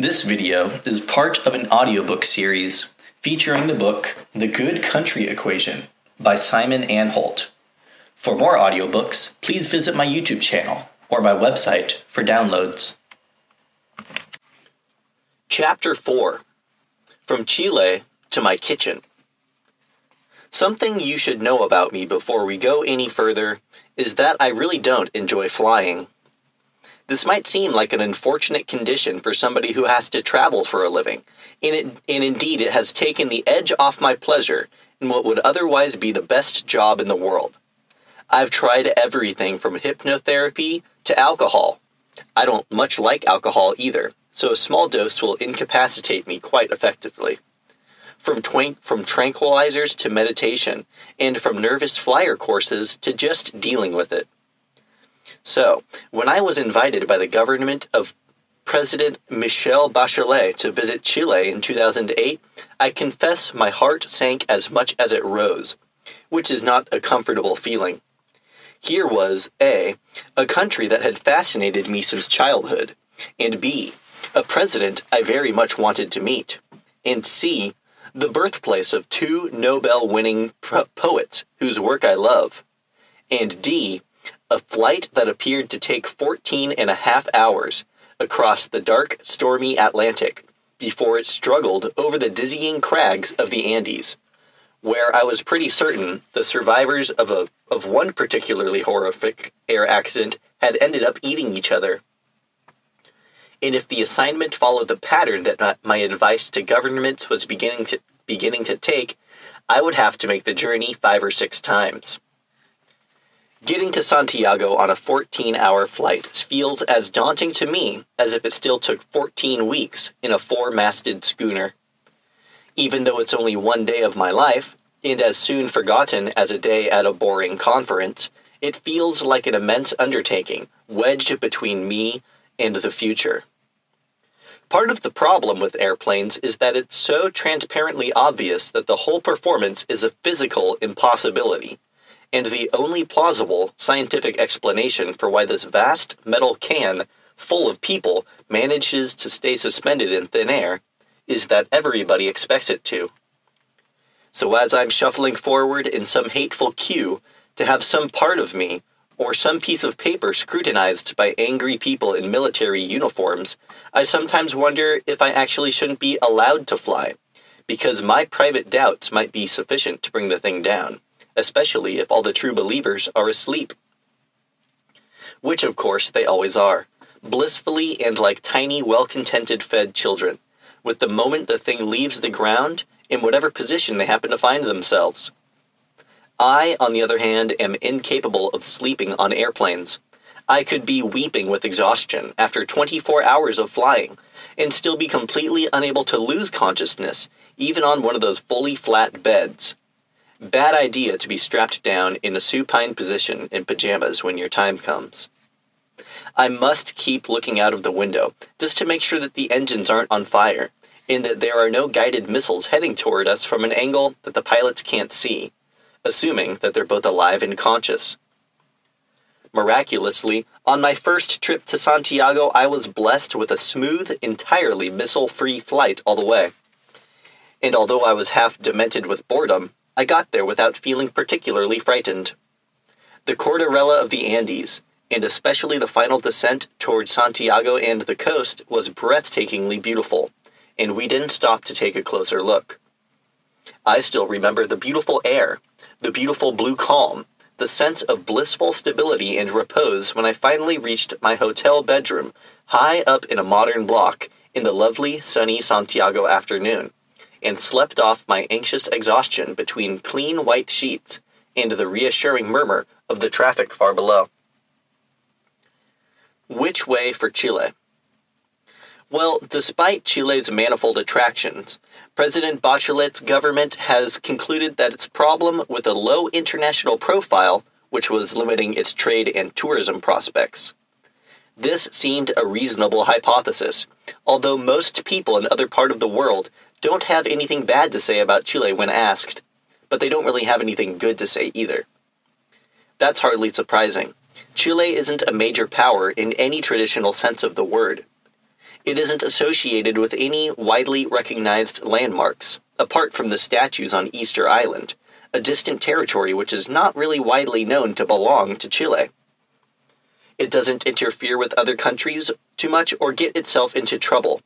This video is part of an audiobook series featuring the book The Good Country Equation by Simon Anholt. For more audiobooks, please visit my YouTube channel or my website for downloads. Chapter 4 From Chile to My Kitchen. Something you should know about me before we go any further is that I really don't enjoy flying. This might seem like an unfortunate condition for somebody who has to travel for a living, and, it, and indeed it has taken the edge off my pleasure in what would otherwise be the best job in the world. I've tried everything from hypnotherapy to alcohol. I don't much like alcohol either, so a small dose will incapacitate me quite effectively. From, twank, from tranquilizers to meditation, and from nervous flyer courses to just dealing with it. So, when I was invited by the government of President Michelle Bachelet to visit Chile in 2008, I confess my heart sank as much as it rose, which is not a comfortable feeling. Here was A, a country that had fascinated me since childhood, and B, a president I very much wanted to meet, and C, the birthplace of two Nobel winning poets whose work I love, and D, a flight that appeared to take 14 and a half hours across the dark, stormy Atlantic before it struggled over the dizzying crags of the Andes, where I was pretty certain the survivors of a of one particularly horrific air accident had ended up eating each other. And if the assignment followed the pattern that my advice to governments was beginning to beginning to take, I would have to make the journey five or six times. Getting to Santiago on a 14 hour flight feels as daunting to me as if it still took 14 weeks in a four masted schooner. Even though it's only one day of my life, and as soon forgotten as a day at a boring conference, it feels like an immense undertaking wedged between me and the future. Part of the problem with airplanes is that it's so transparently obvious that the whole performance is a physical impossibility and the only plausible scientific explanation for why this vast metal can full of people manages to stay suspended in thin air is that everybody expects it to. So as I'm shuffling forward in some hateful queue to have some part of me or some piece of paper scrutinized by angry people in military uniforms, I sometimes wonder if I actually shouldn't be allowed to fly, because my private doubts might be sufficient to bring the thing down especially if all the true believers are asleep. Which, of course, they always are, blissfully and like tiny, well contented fed children, with the moment the thing leaves the ground in whatever position they happen to find themselves. I, on the other hand, am incapable of sleeping on airplanes. I could be weeping with exhaustion after 24 hours of flying and still be completely unable to lose consciousness, even on one of those fully flat beds. Bad idea to be strapped down in a supine position in pajamas when your time comes. I must keep looking out of the window just to make sure that the engines aren't on fire and that there are no guided missiles heading toward us from an angle that the pilots can't see, assuming that they're both alive and conscious. Miraculously, on my first trip to Santiago, I was blessed with a smooth, entirely missile free flight all the way. And although I was half demented with boredom, I got there without feeling particularly frightened. The Cordillera of the Andes, and especially the final descent towards Santiago and the coast, was breathtakingly beautiful, and we didn't stop to take a closer look. I still remember the beautiful air, the beautiful blue calm, the sense of blissful stability and repose when I finally reached my hotel bedroom high up in a modern block in the lovely sunny Santiago afternoon and slept off my anxious exhaustion between clean white sheets and the reassuring murmur of the traffic far below. Which way for Chile? Well, despite Chile's manifold attractions, President Bachelet's government has concluded that its problem with a low international profile, which was limiting its trade and tourism prospects. This seemed a reasonable hypothesis, although most people in other part of the world don't have anything bad to say about Chile when asked, but they don't really have anything good to say either. That's hardly surprising. Chile isn't a major power in any traditional sense of the word. It isn't associated with any widely recognized landmarks, apart from the statues on Easter Island, a distant territory which is not really widely known to belong to Chile. It doesn't interfere with other countries too much or get itself into trouble.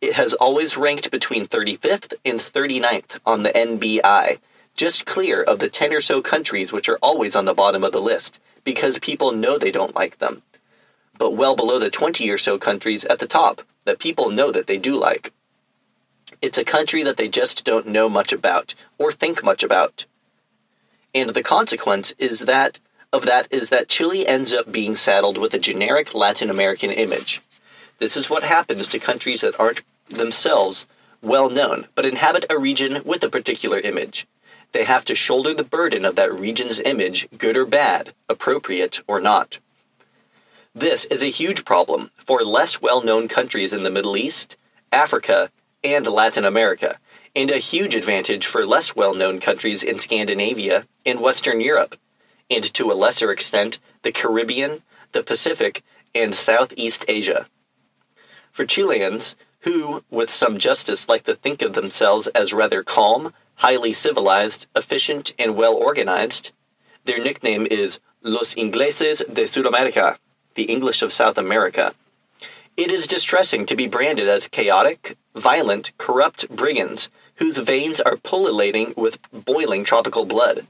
It has always ranked between 35th and 39th on the NBI, just clear of the 10 or so countries which are always on the bottom of the list, because people know they don't like them, but well below the 20 or so countries at the top that people know that they do like. It's a country that they just don't know much about or think much about. And the consequence is that of that is that Chile ends up being saddled with a generic Latin American image. This is what happens to countries that aren't themselves well known, but inhabit a region with a particular image. They have to shoulder the burden of that region's image, good or bad, appropriate or not. This is a huge problem for less well known countries in the Middle East, Africa, and Latin America, and a huge advantage for less well known countries in Scandinavia and Western Europe and to a lesser extent, the Caribbean, the Pacific, and Southeast Asia. For Chileans, who, with some justice, like to think of themselves as rather calm, highly civilized, efficient, and well organized, their nickname is Los Ingleses de Sudamerica, the English of South America. It is distressing to be branded as chaotic, violent, corrupt brigands whose veins are pullulating with boiling tropical blood.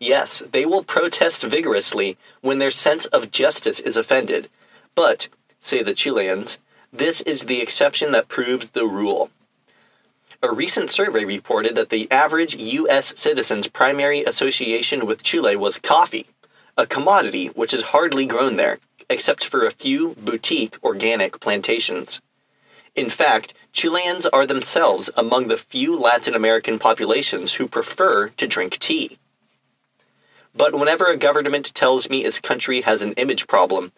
Yes, they will protest vigorously when their sense of justice is offended. But, say the Chileans, this is the exception that proves the rule. A recent survey reported that the average U.S. citizen's primary association with Chile was coffee, a commodity which is hardly grown there, except for a few boutique organic plantations. In fact, Chileans are themselves among the few Latin American populations who prefer to drink tea. But whenever a government tells me its country has an image problem,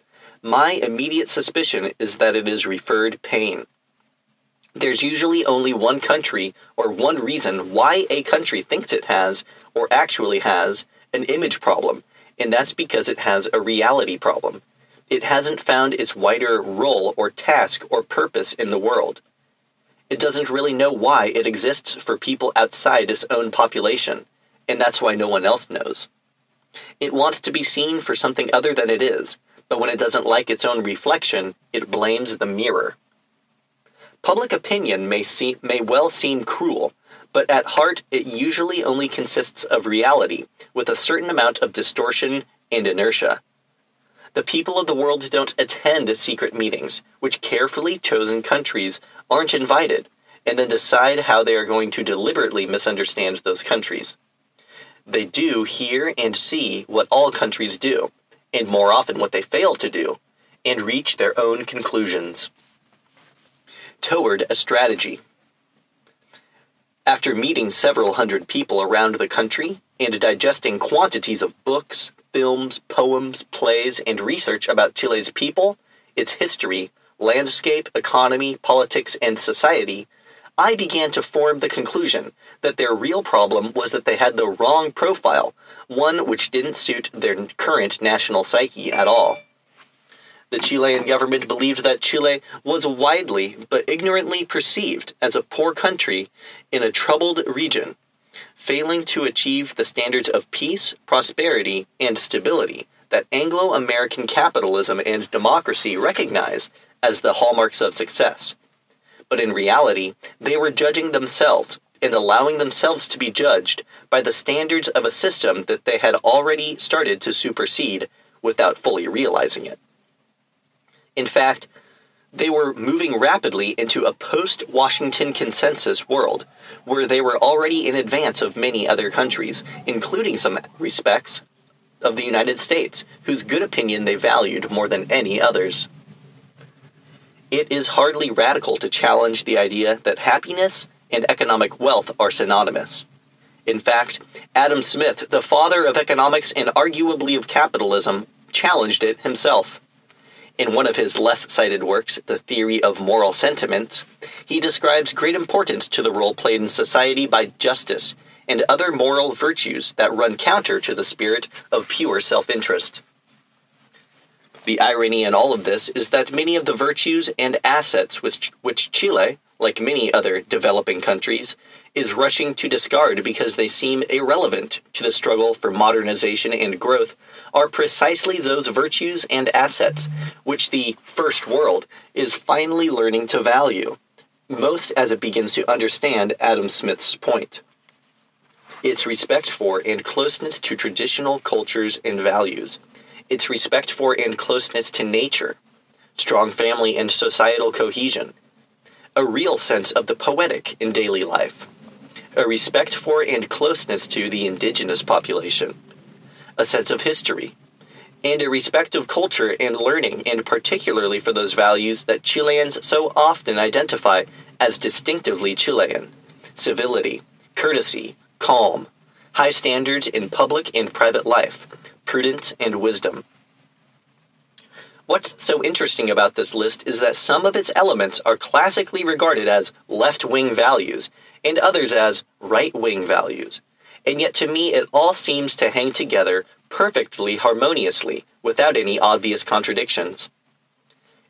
my immediate suspicion is that it is referred pain. There's usually only one country or one reason why a country thinks it has, or actually has, an image problem, and that's because it has a reality problem. It hasn't found its wider role or task or purpose in the world. It doesn't really know why it exists for people outside its own population, and that's why no one else knows. It wants to be seen for something other than it is, but when it doesn't like its own reflection, it blames the mirror. Public opinion may, see, may well seem cruel, but at heart it usually only consists of reality, with a certain amount of distortion and inertia. The people of the world don't attend secret meetings, which carefully chosen countries aren't invited, and then decide how they are going to deliberately misunderstand those countries. They do hear and see what all countries do, and more often what they fail to do, and reach their own conclusions. Toward a strategy. After meeting several hundred people around the country and digesting quantities of books, films, poems, plays, and research about Chile's people, its history, landscape, economy, politics, and society, I began to form the conclusion that their real problem was that they had the wrong profile, one which didn't suit their current national psyche at all. The Chilean government believed that Chile was widely but ignorantly perceived as a poor country in a troubled region, failing to achieve the standards of peace, prosperity, and stability that Anglo American capitalism and democracy recognize as the hallmarks of success but in reality, they were judging themselves and allowing themselves to be judged by the standards of a system that they had already started to supersede without fully realizing it. In fact, they were moving rapidly into a post Washington consensus world where they were already in advance of many other countries, including some respects of the United States, whose good opinion they valued more than any others. It is hardly radical to challenge the idea that happiness and economic wealth are synonymous. In fact, Adam Smith, the father of economics and arguably of capitalism, challenged it himself. In one of his less cited works, The Theory of Moral Sentiments, he describes great importance to the role played in society by justice and other moral virtues that run counter to the spirit of pure self interest. The irony in all of this is that many of the virtues and assets which, which Chile, like many other developing countries, is rushing to discard because they seem irrelevant to the struggle for modernization and growth are precisely those virtues and assets which the first world is finally learning to value, most as it begins to understand Adam Smith's point. Its respect for and closeness to traditional cultures and values, its respect for and closeness to nature, strong family and societal cohesion, a real sense of the poetic in daily life a respect for and closeness to the indigenous population, a sense of history, and a respect of culture and learning, and particularly for those values that Chileans so often identify as distinctively Chilean civility, courtesy, calm, high standards in public and private life, prudence, and wisdom. What's so interesting about this list is that some of its elements are classically regarded as left wing values and others as right wing values. And yet, to me, it all seems to hang together perfectly harmoniously without any obvious contradictions.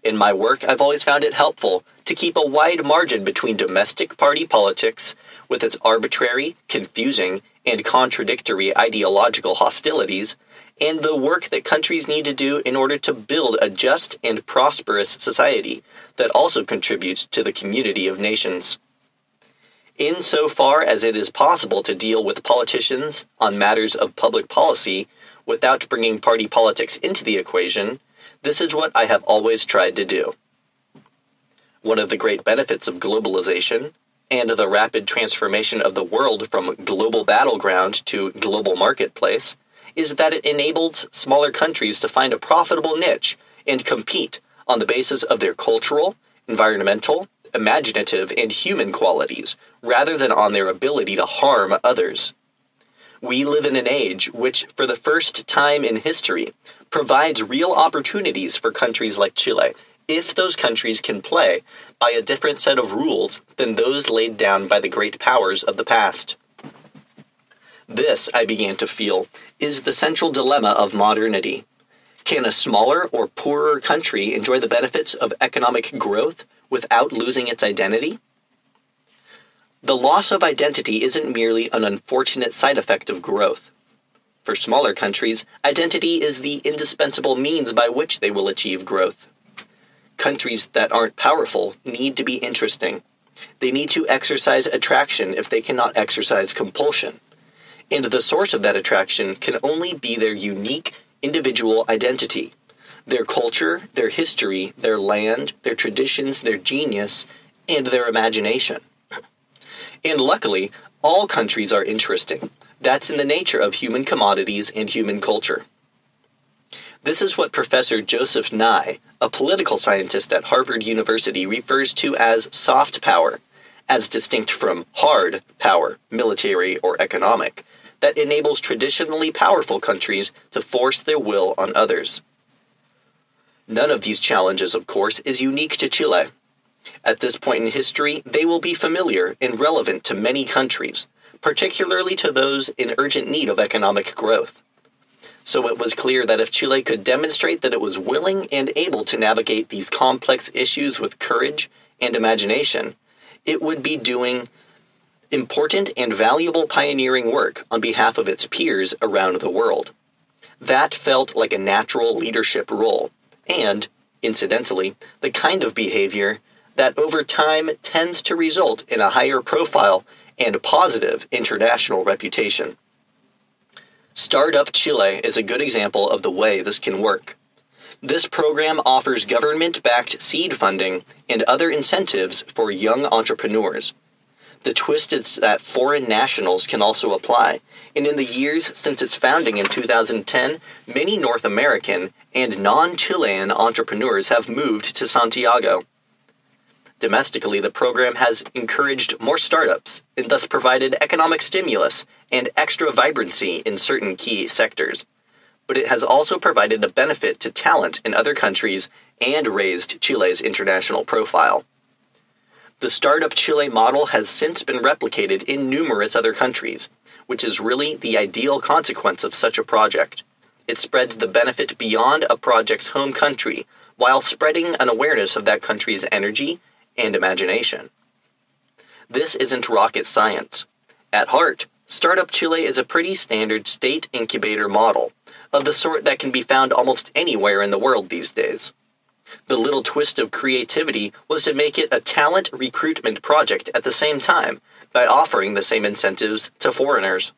In my work, I've always found it helpful to keep a wide margin between domestic party politics, with its arbitrary, confusing, and contradictory ideological hostilities, and the work that countries need to do in order to build a just and prosperous society that also contributes to the community of nations. Insofar as it is possible to deal with politicians on matters of public policy without bringing party politics into the equation, this is what I have always tried to do. One of the great benefits of globalization and the rapid transformation of the world from global battleground to global marketplace is that it enables smaller countries to find a profitable niche and compete on the basis of their cultural, environmental, imaginative, and human qualities, rather than on their ability to harm others. We live in an age which, for the first time in history, provides real opportunities for countries like Chile if those countries can play by a different set of rules than those laid down by the great powers of the past. This, I began to feel, is the central dilemma of modernity. Can a smaller or poorer country enjoy the benefits of economic growth without losing its identity? The loss of identity isn't merely an unfortunate side effect of growth. For smaller countries, identity is the indispensable means by which they will achieve growth. Countries that aren't powerful need to be interesting. They need to exercise attraction if they cannot exercise compulsion and the source of that attraction can only be their unique individual identity their culture, their history, their land, their traditions, their genius, and their imagination. And luckily, all countries are interesting. That's in the nature of human commodities and human culture. This is what Professor Joseph Nye, a political scientist at Harvard University, refers to as soft power, as distinct from hard power, military or economic, that enables traditionally powerful countries to force their will on others. None of these challenges, of course, is unique to Chile. At this point in history, they will be familiar and relevant to many countries, particularly to those in urgent need of economic growth. So it was clear that if Chile could demonstrate that it was willing and able to navigate these complex issues with courage and imagination, it would be doing important and valuable pioneering work on behalf of its peers around the world. That felt like a natural leadership role, and, incidentally, the kind of behavior that over time tends to result in a higher profile and positive international reputation. Startup Chile is a good example of the way this can work. This program offers government backed seed funding and other incentives for young entrepreneurs the twist is that foreign nationals can also apply, and in the years since its founding in 2010, many North American and non Chilean entrepreneurs have moved to Santiago. Domestically, the program has encouraged more startups and thus provided economic stimulus and extra vibrancy in certain key sectors. But it has also provided a benefit to talent in other countries and raised Chile's international profile. The Startup Chile model has since been replicated in numerous other countries, which is really the ideal consequence of such a project. it spreads the benefit beyond a project's home country while spreading an awareness of that country's energy and imagination. This isn't rocket science. At heart, Startup Chile is a pretty standard state incubator model, of the sort that can be found almost anywhere in the world these days. The little twist of creativity was to make it a talent recruitment project at the same time by offering the same incentives to foreigners.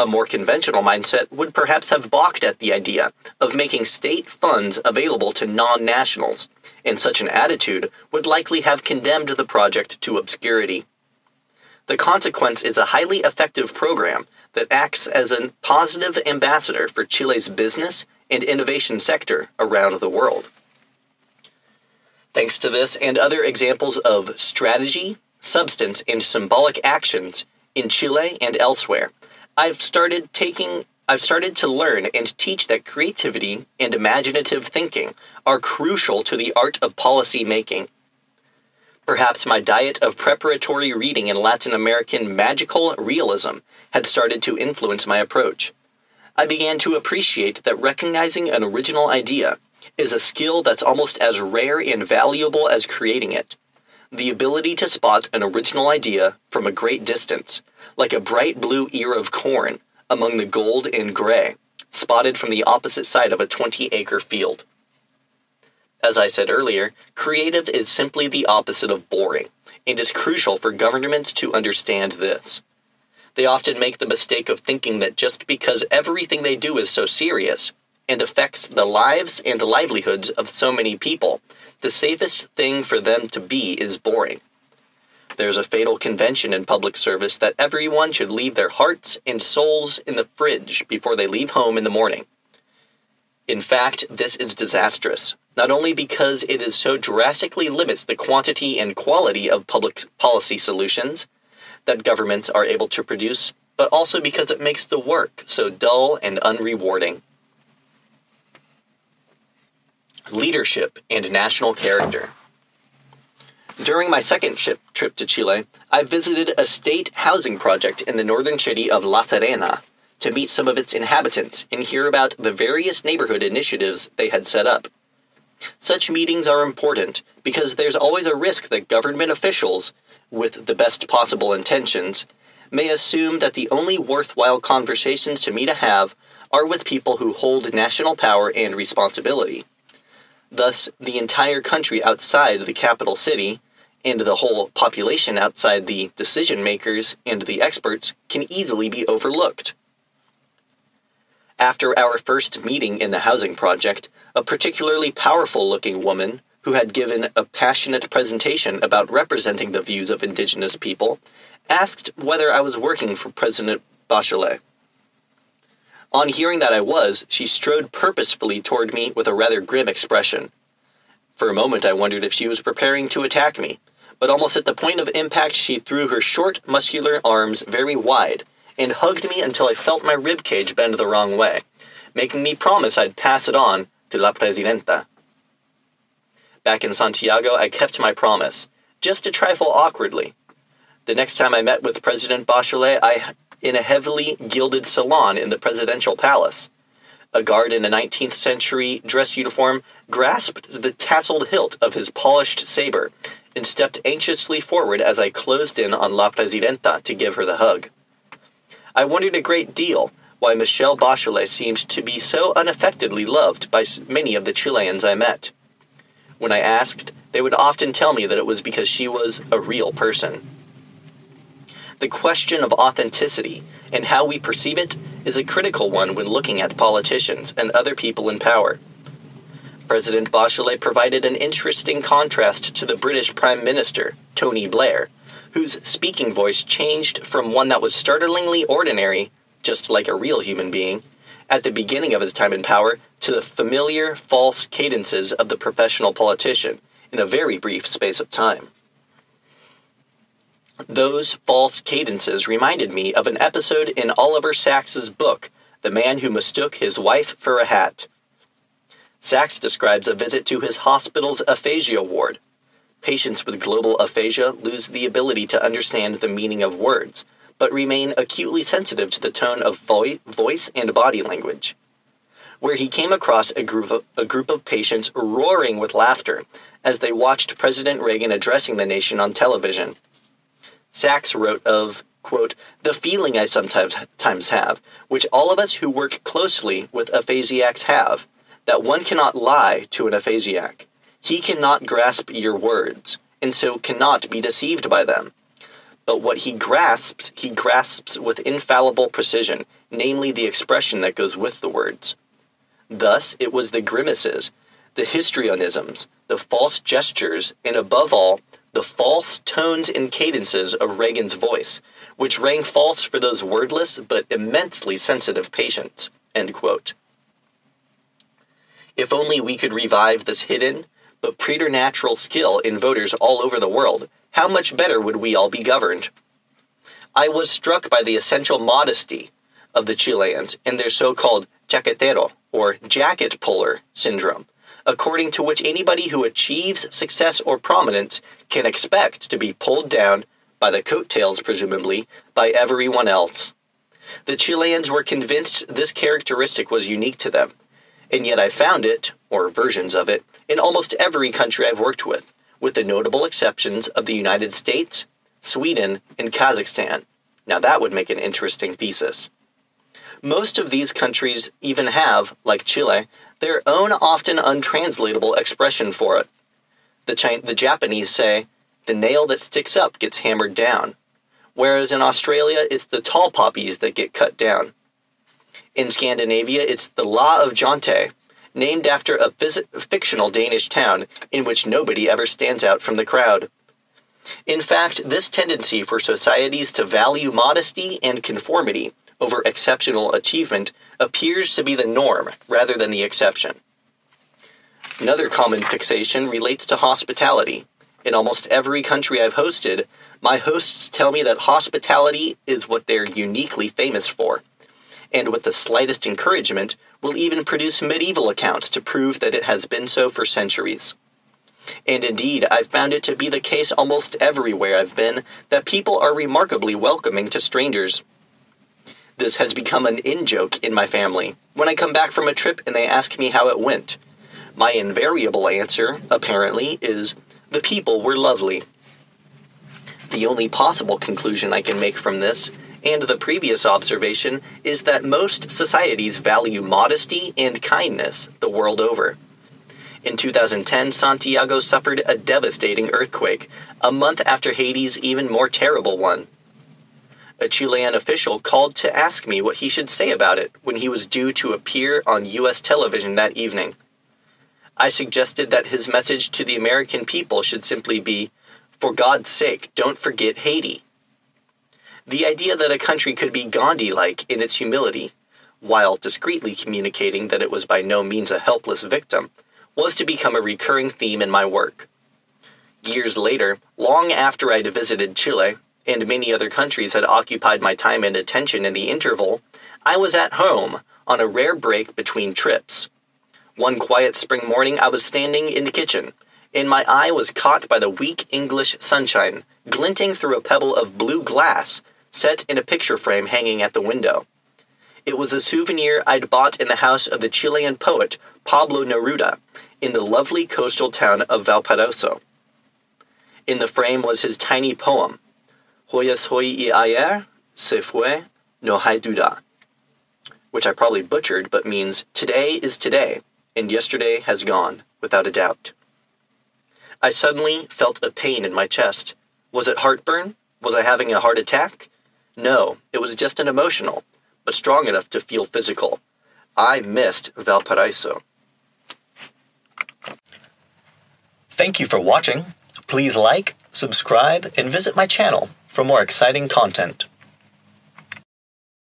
A more conventional mindset would perhaps have balked at the idea of making state funds available to non nationals, and such an attitude would likely have condemned the project to obscurity. The consequence is a highly effective program that acts as a positive ambassador for Chile's business and innovation sector around the world. Thanks to this and other examples of strategy, substance, and symbolic actions in Chile and elsewhere, I've started taking I've started to learn and teach that creativity and imaginative thinking are crucial to the art of policy making Perhaps my diet of preparatory reading in Latin American magical realism had started to influence my approach. I began to appreciate that recognizing an original idea is a skill that's almost as rare and valuable as creating it. The ability to spot an original idea from a great distance, like a bright blue ear of corn among the gold and gray, spotted from the opposite side of a 20 acre field. As I said earlier, creative is simply the opposite of boring, and is crucial for governments to understand this. They often make the mistake of thinking that just because everything they do is so serious and affects the lives and livelihoods of so many people, the safest thing for them to be is boring. There's a fatal convention in public service that everyone should leave their hearts and souls in the fridge before they leave home in the morning. In fact, this is disastrous, not only because it is so drastically limits the quantity and quality of public policy solutions that governments are able to produce, but also because it makes the work so dull and unrewarding. Leadership and national character. During my second trip to Chile, I visited a state housing project in the northern city of La Serena to meet some of its inhabitants and hear about the various neighborhood initiatives they had set up. Such meetings are important because there's always a risk that government officials, with the best possible intentions, may assume that the only worthwhile conversations to me to have are with people who hold national power and responsibility. Thus, the entire country outside the capital city and the whole population outside the decision makers and the experts can easily be overlooked. After our first meeting in the housing project, a particularly powerful looking woman who had given a passionate presentation about representing the views of indigenous people asked whether I was working for President Bachelet. On hearing that I was, she strode purposefully toward me with a rather grim expression. For a moment, I wondered if she was preparing to attack me, but almost at the point of impact, she threw her short, muscular arms very wide and hugged me until I felt my rib cage bend the wrong way, making me promise I'd pass it on to La Presidenta. Back in Santiago, I kept my promise, just a trifle awkwardly. The next time I met with President Bachelet, I in a heavily gilded salon in the presidential palace. A guard in a 19th century dress uniform grasped the tasseled hilt of his polished saber and stepped anxiously forward as I closed in on La Presidenta to give her the hug. I wondered a great deal why Michelle Bachelet seemed to be so unaffectedly loved by many of the Chileans I met. When I asked, they would often tell me that it was because she was a real person. The question of authenticity and how we perceive it is a critical one when looking at politicians and other people in power. President Bachelet provided an interesting contrast to the British Prime Minister, Tony Blair, whose speaking voice changed from one that was startlingly ordinary, just like a real human being, at the beginning of his time in power, to the familiar, false cadences of the professional politician in a very brief space of time. Those false cadences reminded me of an episode in Oliver Sacks's book, The Man Who Mistook His Wife for a Hat. Sacks describes a visit to his hospital's aphasia ward, Patients with global aphasia lose the ability to understand the meaning of words, but remain acutely sensitive to the tone of vo- voice and body language. Where he came across a group of, a group of patients roaring with laughter as they watched President Reagan addressing the nation on television. Sacks wrote of, quote, the feeling I sometimes have, which all of us who work closely with aphasiacs have, that one cannot lie to an aphasiac. He cannot grasp your words, and so cannot be deceived by them. But what he grasps, he grasps with infallible precision, namely the expression that goes with the words. Thus, it was the grimaces, the histrionisms, the false gestures, and above all, the false tones and cadences of Reagan's voice, which rang false for those wordless but immensely sensitive patients. If only we could revive this hidden but preternatural skill in voters all over the world, how much better would we all be governed? I was struck by the essential modesty of the Chileans and their so called chaquetero, or jacket puller, syndrome, according to which anybody who achieves success or prominence can expect to be pulled down by the coattails, presumably, by everyone else. The Chileans were convinced this characteristic was unique to them, and yet I found it, or versions of it, in almost every country I've worked with, with the notable exceptions of the United States, Sweden, and Kazakhstan. Now that would make an interesting thesis. Most of these countries even have, like Chile, their own often untranslatable expression for it. The, Chin- the Japanese say, the nail that sticks up gets hammered down, whereas in Australia it's the tall poppies that get cut down. In Scandinavia, it's the Law of Jante, named after a phys- fictional Danish town in which nobody ever stands out from the crowd. In fact, this tendency for societies to value modesty and conformity over exceptional achievement appears to be the norm rather than the exception. Another common fixation relates to hospitality. In almost every country I've hosted, my hosts tell me that hospitality is what they're uniquely famous for, and with the slightest encouragement, will even produce medieval accounts to prove that it has been so for centuries. And indeed, I've found it to be the case almost everywhere I've been that people are remarkably welcoming to strangers. This has become an in joke in my family. When I come back from a trip and they ask me how it went, my invariable answer, apparently, is the people were lovely. The only possible conclusion I can make from this, and the previous observation, is that most societies value modesty and kindness the world over. In 2010, Santiago suffered a devastating earthquake, a month after Haiti's even more terrible one a Chilean official called to ask me what he should say about it when he was due to appear on U.S. television that evening. I suggested that his message to the American people should simply be, For God's sake, don't forget Haiti. The idea that a country could be Gandhi like in its humility, while discreetly communicating that it was by no means a helpless victim, was to become a recurring theme in my work. Years later, long after I'd visited Chile, and many other countries had occupied my time and attention in the interval, I was at home on a rare break between trips. One quiet spring morning, I was standing in the kitchen, and my eye was caught by the weak English sunshine glinting through a pebble of blue glass set in a picture frame hanging at the window. It was a souvenir I'd bought in the house of the Chilean poet Pablo Neruda in the lovely coastal town of Valparaiso. In the frame was his tiny poem, Hoy es hoy y ayer se fue, no hay duda. Which I probably butchered, but means today is today, and yesterday has gone, without a doubt. I suddenly felt a pain in my chest. Was it heartburn? Was I having a heart attack? No, it was just an emotional, but strong enough to feel physical. I missed Valparaiso. Thank you for watching. Please like, subscribe, and visit my channel for more exciting content.